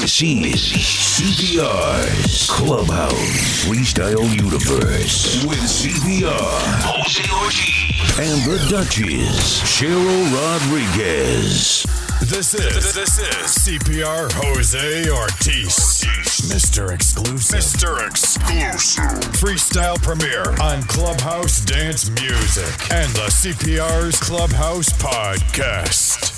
This is CPR's Clubhouse Freestyle Universe with CPR, Jose Ortiz, and the Duchess, Cheryl Rodriguez. This is this is CPR Jose Ortiz, Mr. Exclusive, Mr. Exclusive, freestyle premiere on Clubhouse Dance Music and the CPR's Clubhouse Podcast.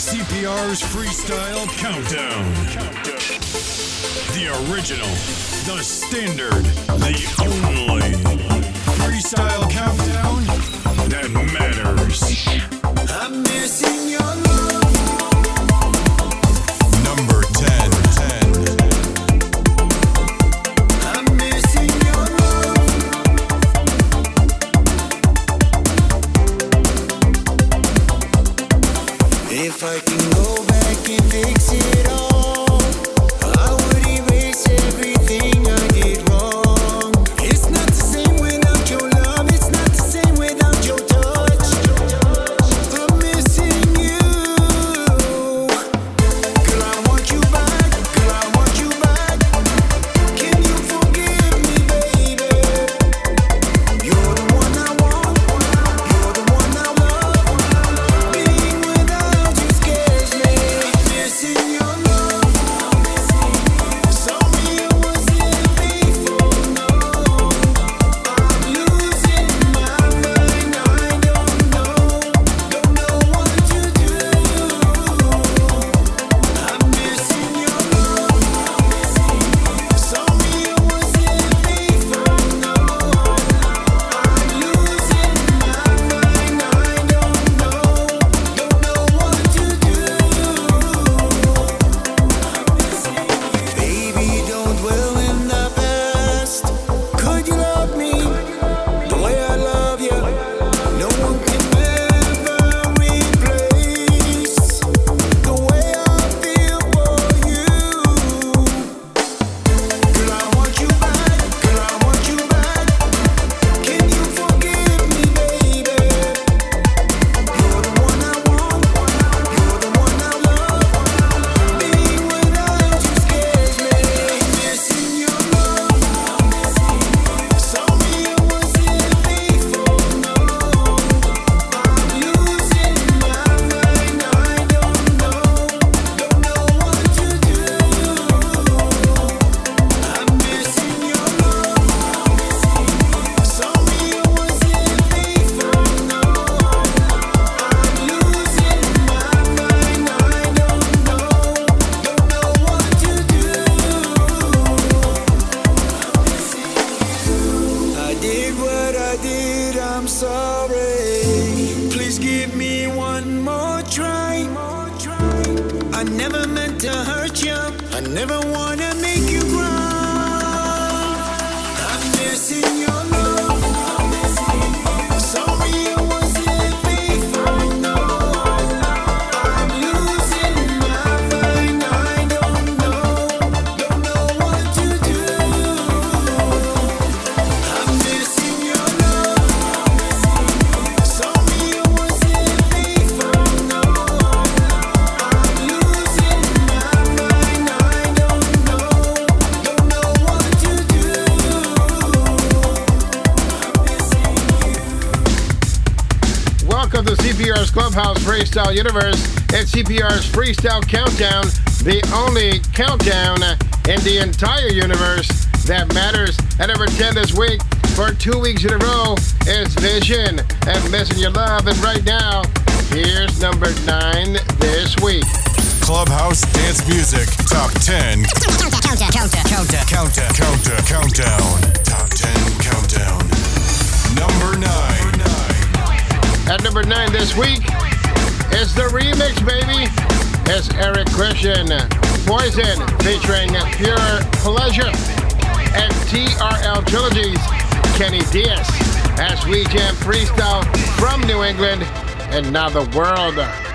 CPR's Freestyle Countdown. The original, the standard, the only freestyle countdown that matters. I'm missing your Freestyle Universe. It's CPR's Freestyle Countdown, the only countdown in the entire universe that matters. And number 10 this week, for two weeks in a row, is Vision and Missing Your Love. And right now, here's number 9 this week. Clubhouse Dance Music Top 10 Countdown, countdown, countdown, countdown. Countdown. Countdown. Top 10 Countdown. Number 9. At number 9 this week, it's the remix, baby. It's Eric Christian, Poison, featuring Pure Pleasure, and TRL Trilogies, Kenny Diaz, as we jam freestyle from New England and now the world.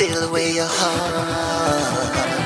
Steal away your heart.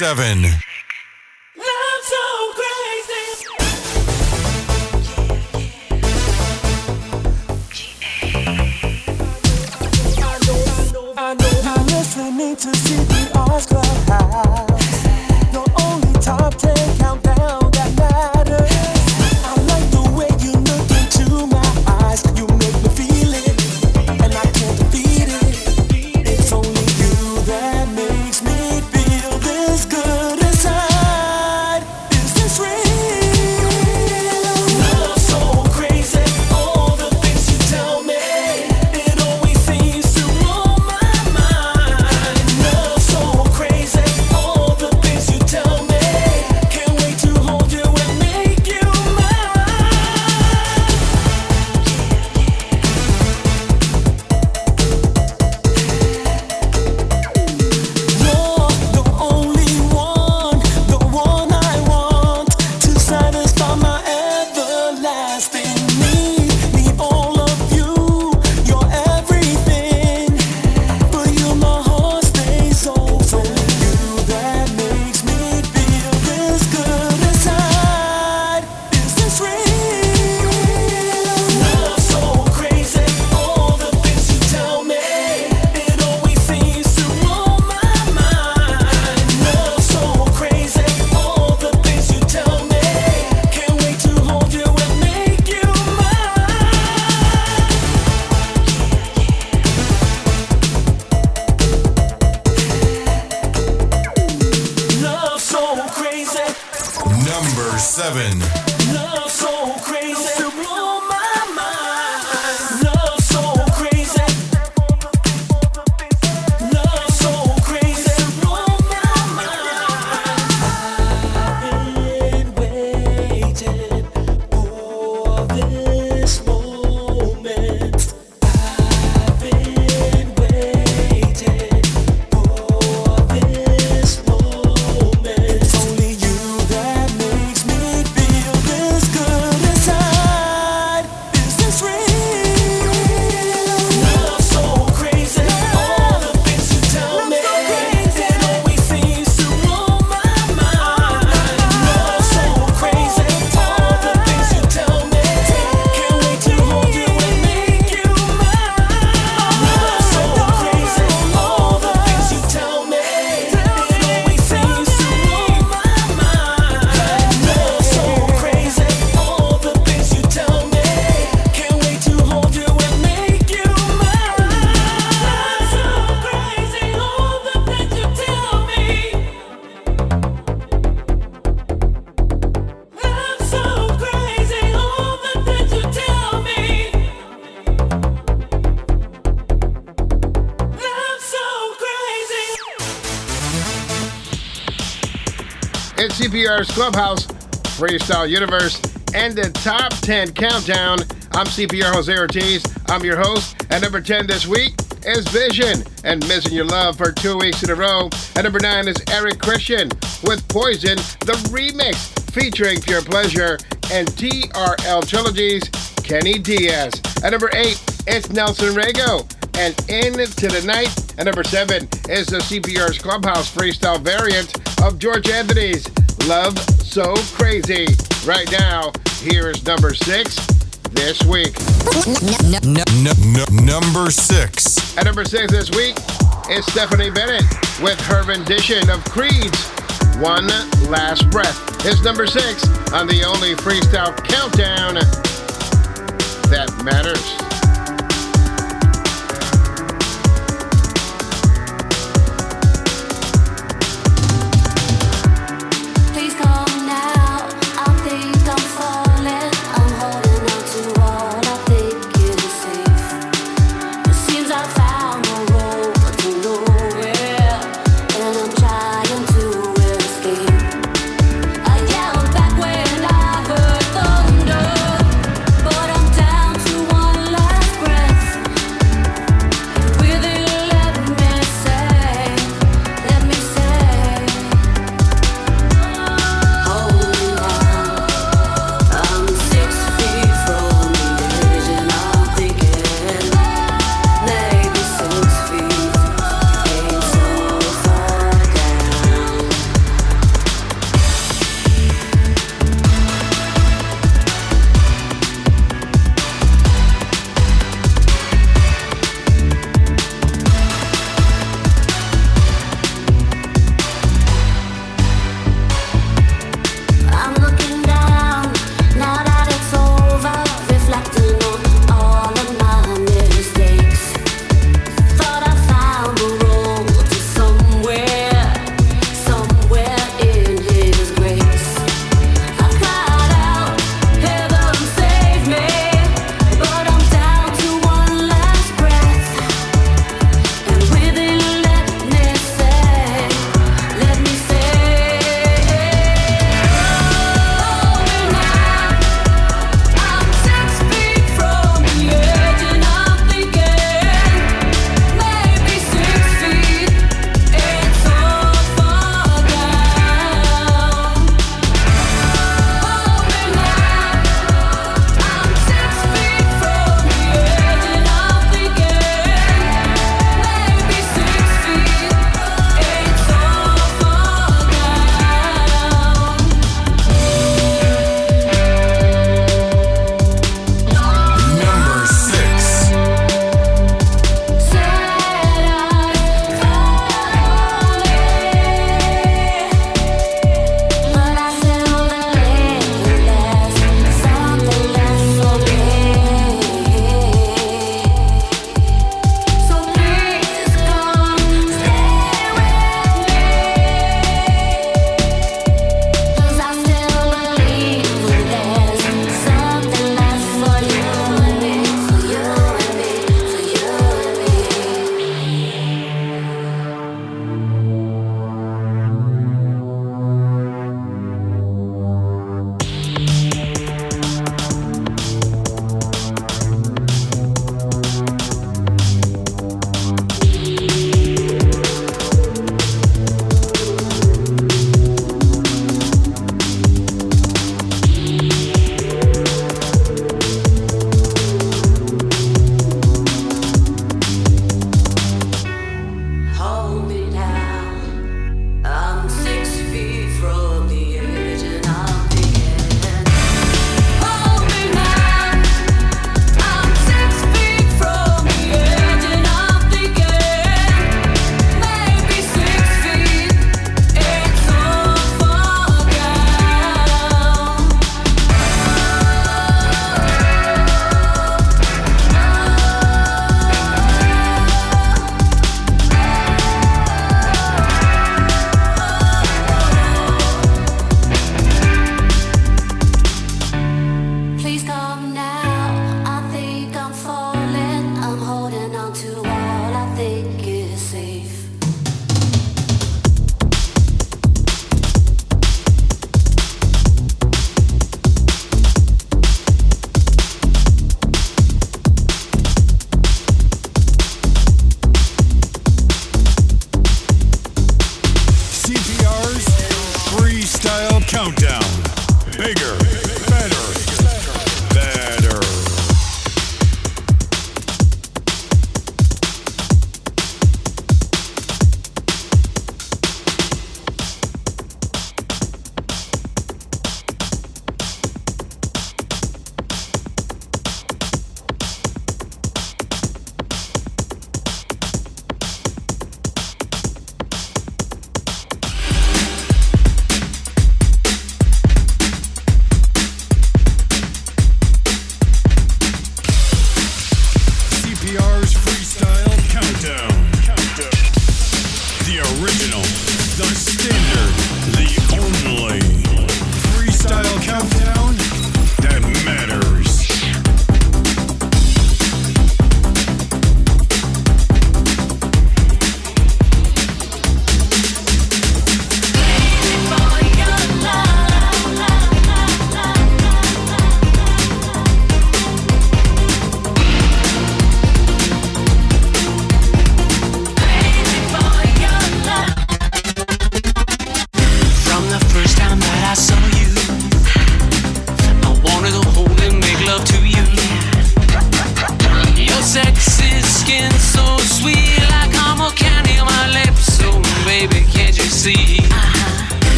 Number seven. Love so crazy. I know you're listening to CPR's Clubhouse. Clubhouse Freestyle Universe and the Top 10 Countdown. I'm CPR Jose Ortiz. I'm your host. At number 10 this week is Vision and Missing Your Love for two weeks in a row. At number 9 is Eric Christian with Poison, the remix featuring Pure Pleasure and TRL Trilogy's Kenny Diaz. At number 8, it's Nelson Rego and Into the Night. At number 7 is the CPR's Clubhouse freestyle variant of George Anthony's Love So Crazy. Right now, here is number 6 this week. Number six. At number 6 this week is Stephanie Bennett with her rendition of Creed's One Last Breath. It's number 6 on the only freestyle countdown that matters.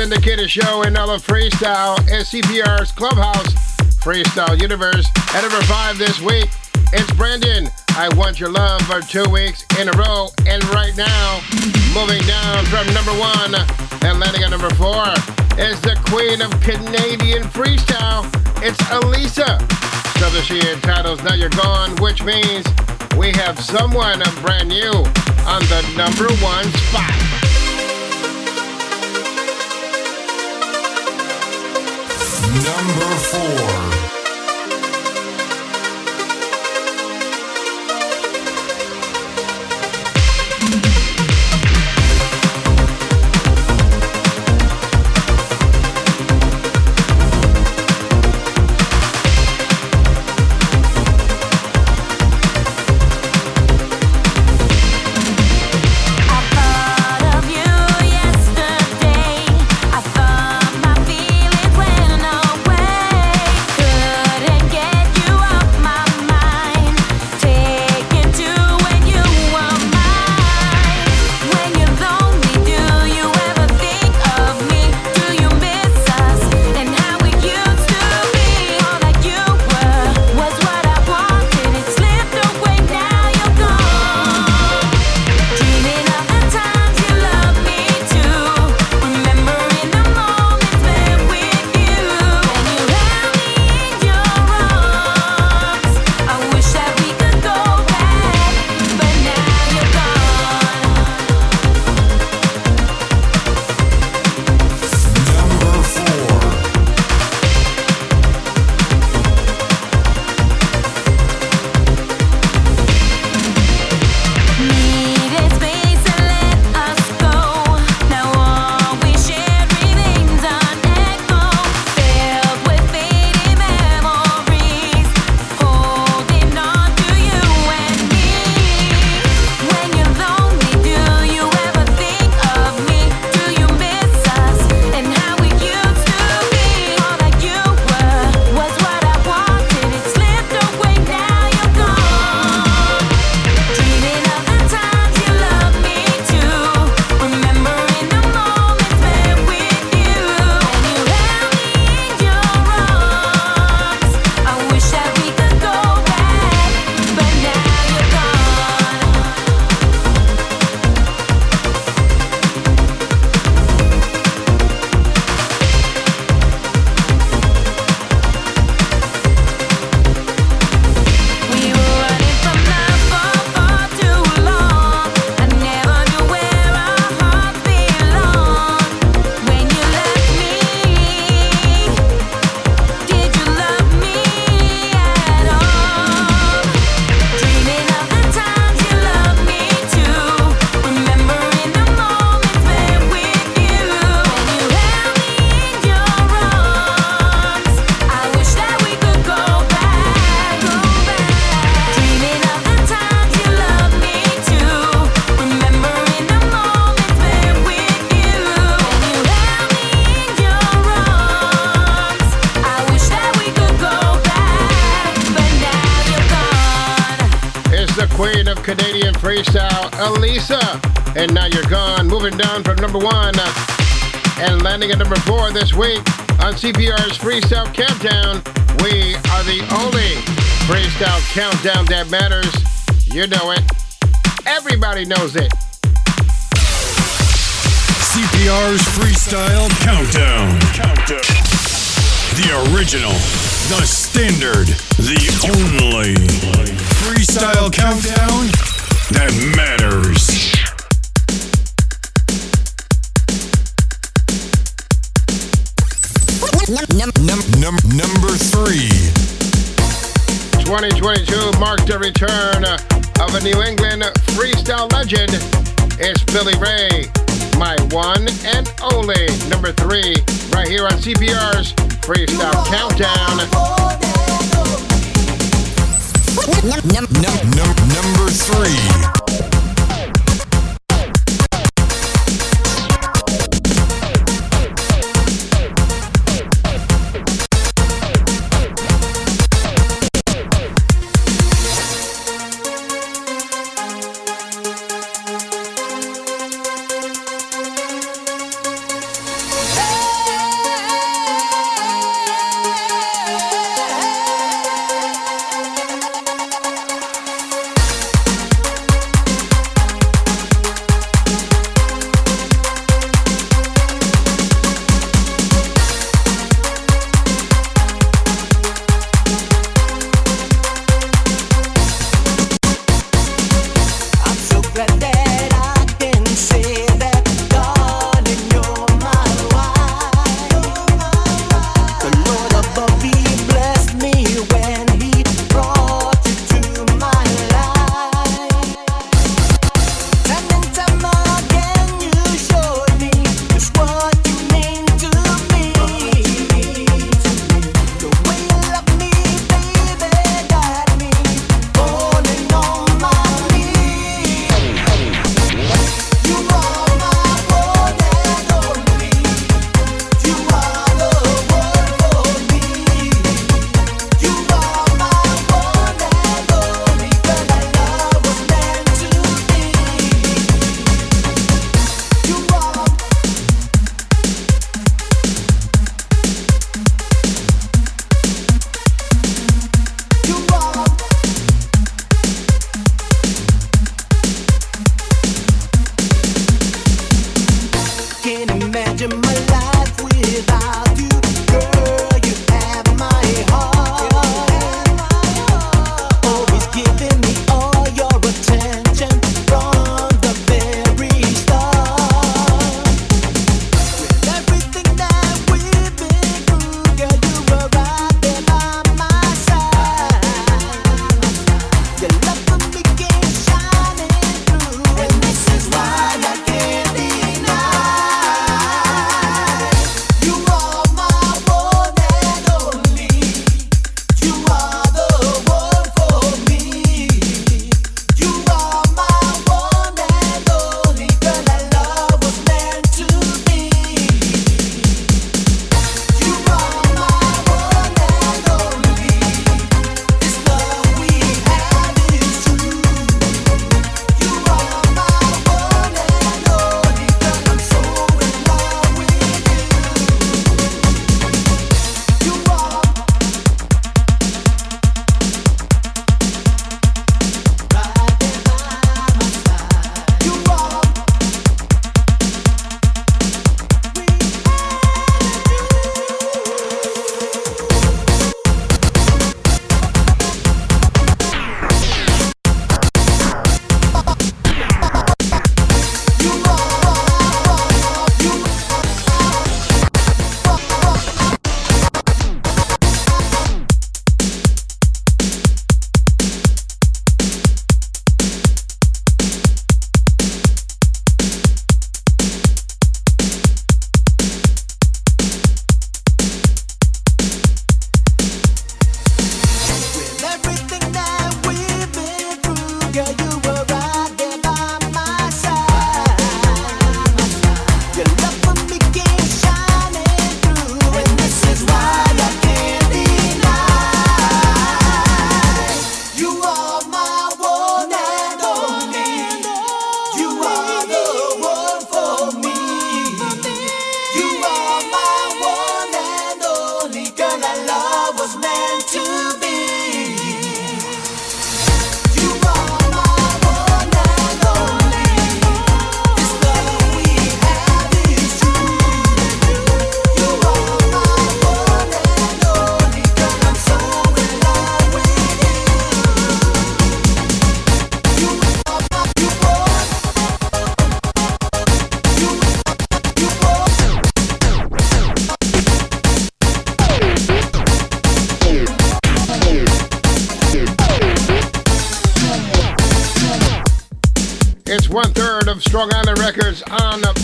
Syndicated show in all of freestyle SCPR's Clubhouse Freestyle Universe. At number five this week, it's Brandon. I Want Your Love for two weeks in a row. And right now, moving down from number one and landing at number four is the queen of Canadian freestyle. It's Elisa. So that she entitles Now You're Gone, which means we have someone brand new on the number one spot. Number 4. Freestyle, Elisa. And now you're gone, moving down from number one uh, and landing at number four this week on CPR's Freestyle Countdown. We are the only freestyle countdown that matters. You know it. Everybody knows it. CPR's Freestyle Countdown. The original, the standard, the only freestyle countdown that matters. Num- num- Num- number three. 2022 marked the return of a New England freestyle legend. It's Billy Ray, my one and only number three, right here on CPR's Freestyle Countdown. Number three.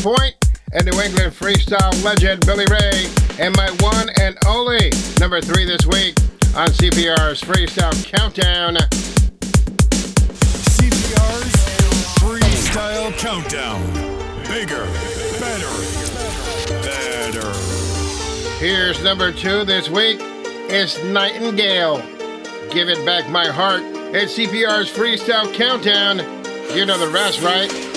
Point and New England freestyle legend Billy Ray and my one and only number three this week on CPR's Freestyle Countdown. CPR's Freestyle Countdown. Bigger, better, better. Here's number two this week. It's Nightingale. Give it back my heart. It's CPR's Freestyle Countdown. You know the rest, right?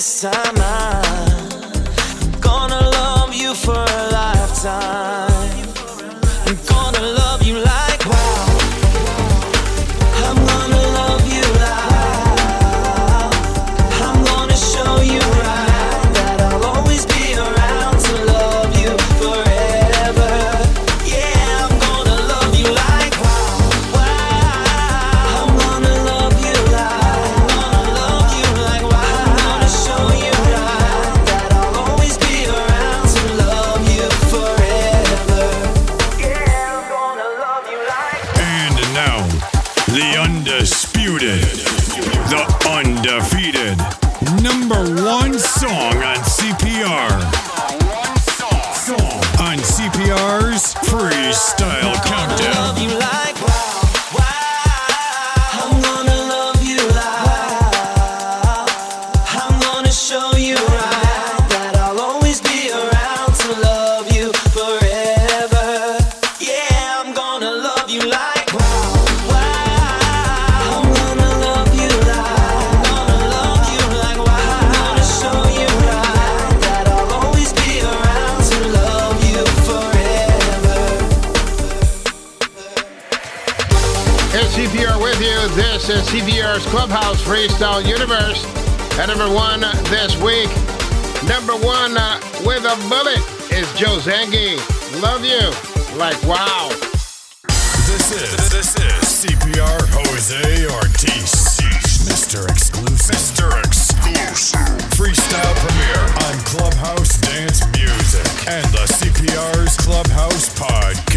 this time I'm gonna love you for a lifetime. Freestyle Universe. At number one this week, number one uh, with a bullet is Joe Zangi. Love you. Like, wow. This is, this is CPR Jose Ortiz. Mr. Exclusive. Mr. Exclusive. Freestyle premiere on Clubhouse Dance Music and the CPR's Clubhouse Podcast.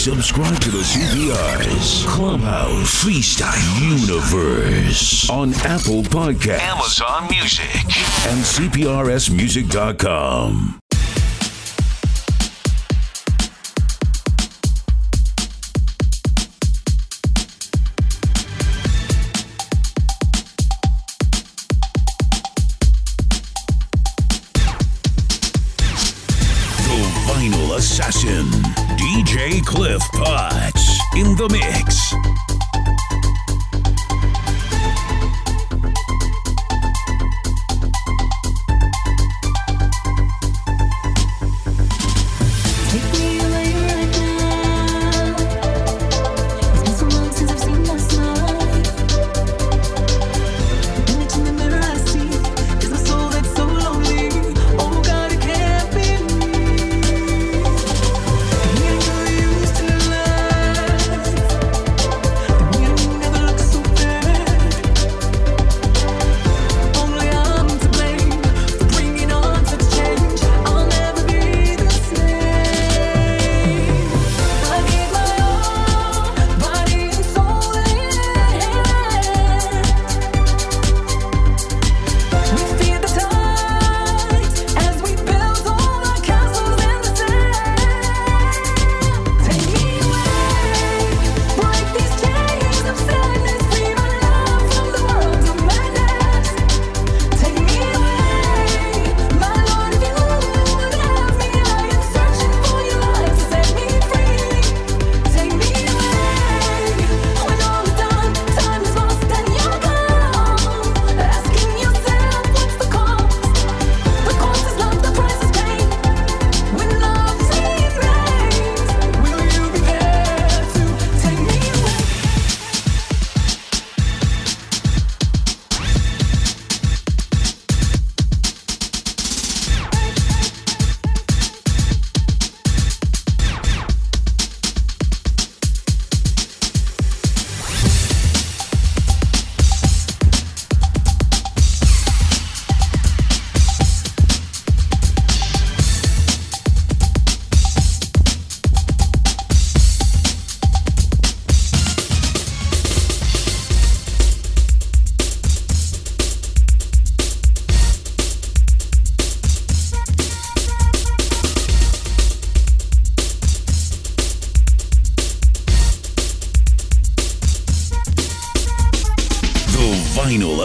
Subscribe to the CPR's Clubhouse Freestyle Universe on Apple Podcasts, Amazon Music, and CPRSmusic.com.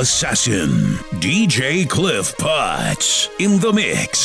assassin, DJ Cliff Potts, in the mix.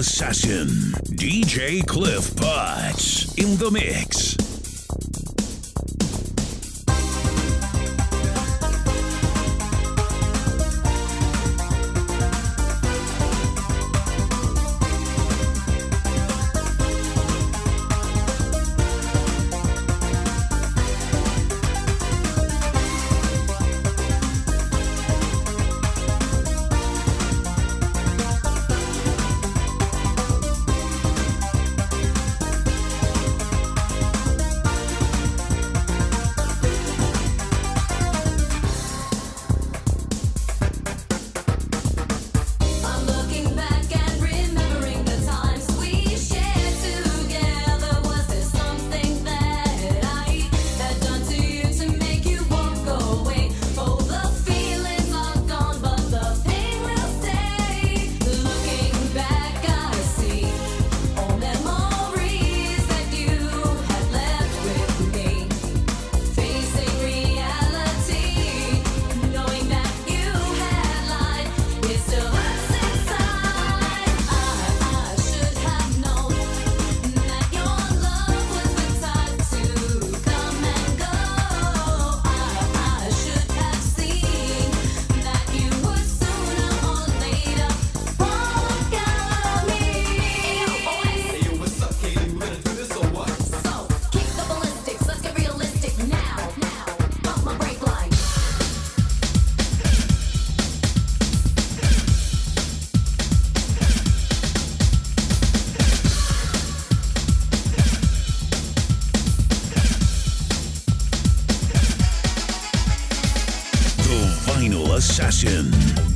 assassin, DJ Cliff Potts, in the mix.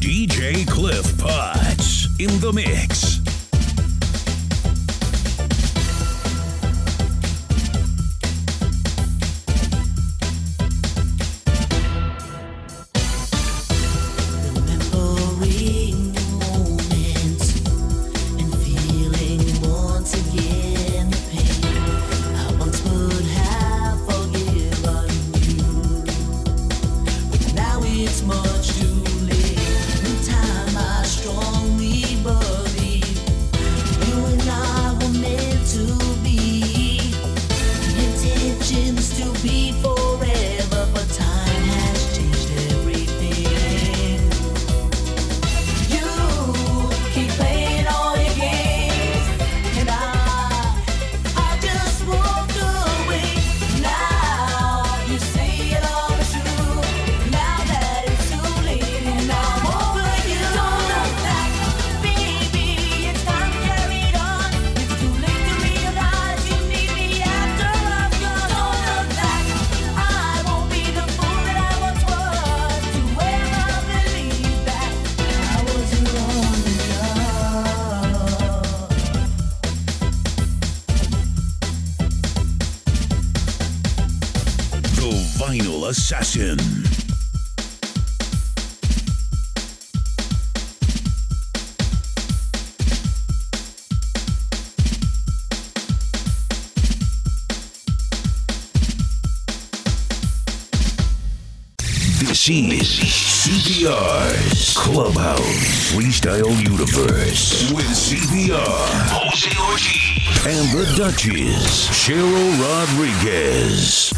DJ Cliff Potts in the mix. Clubhouse Freestyle Universe with CBR, Jose Ortiz, and the Duchess, Cheryl Rodriguez.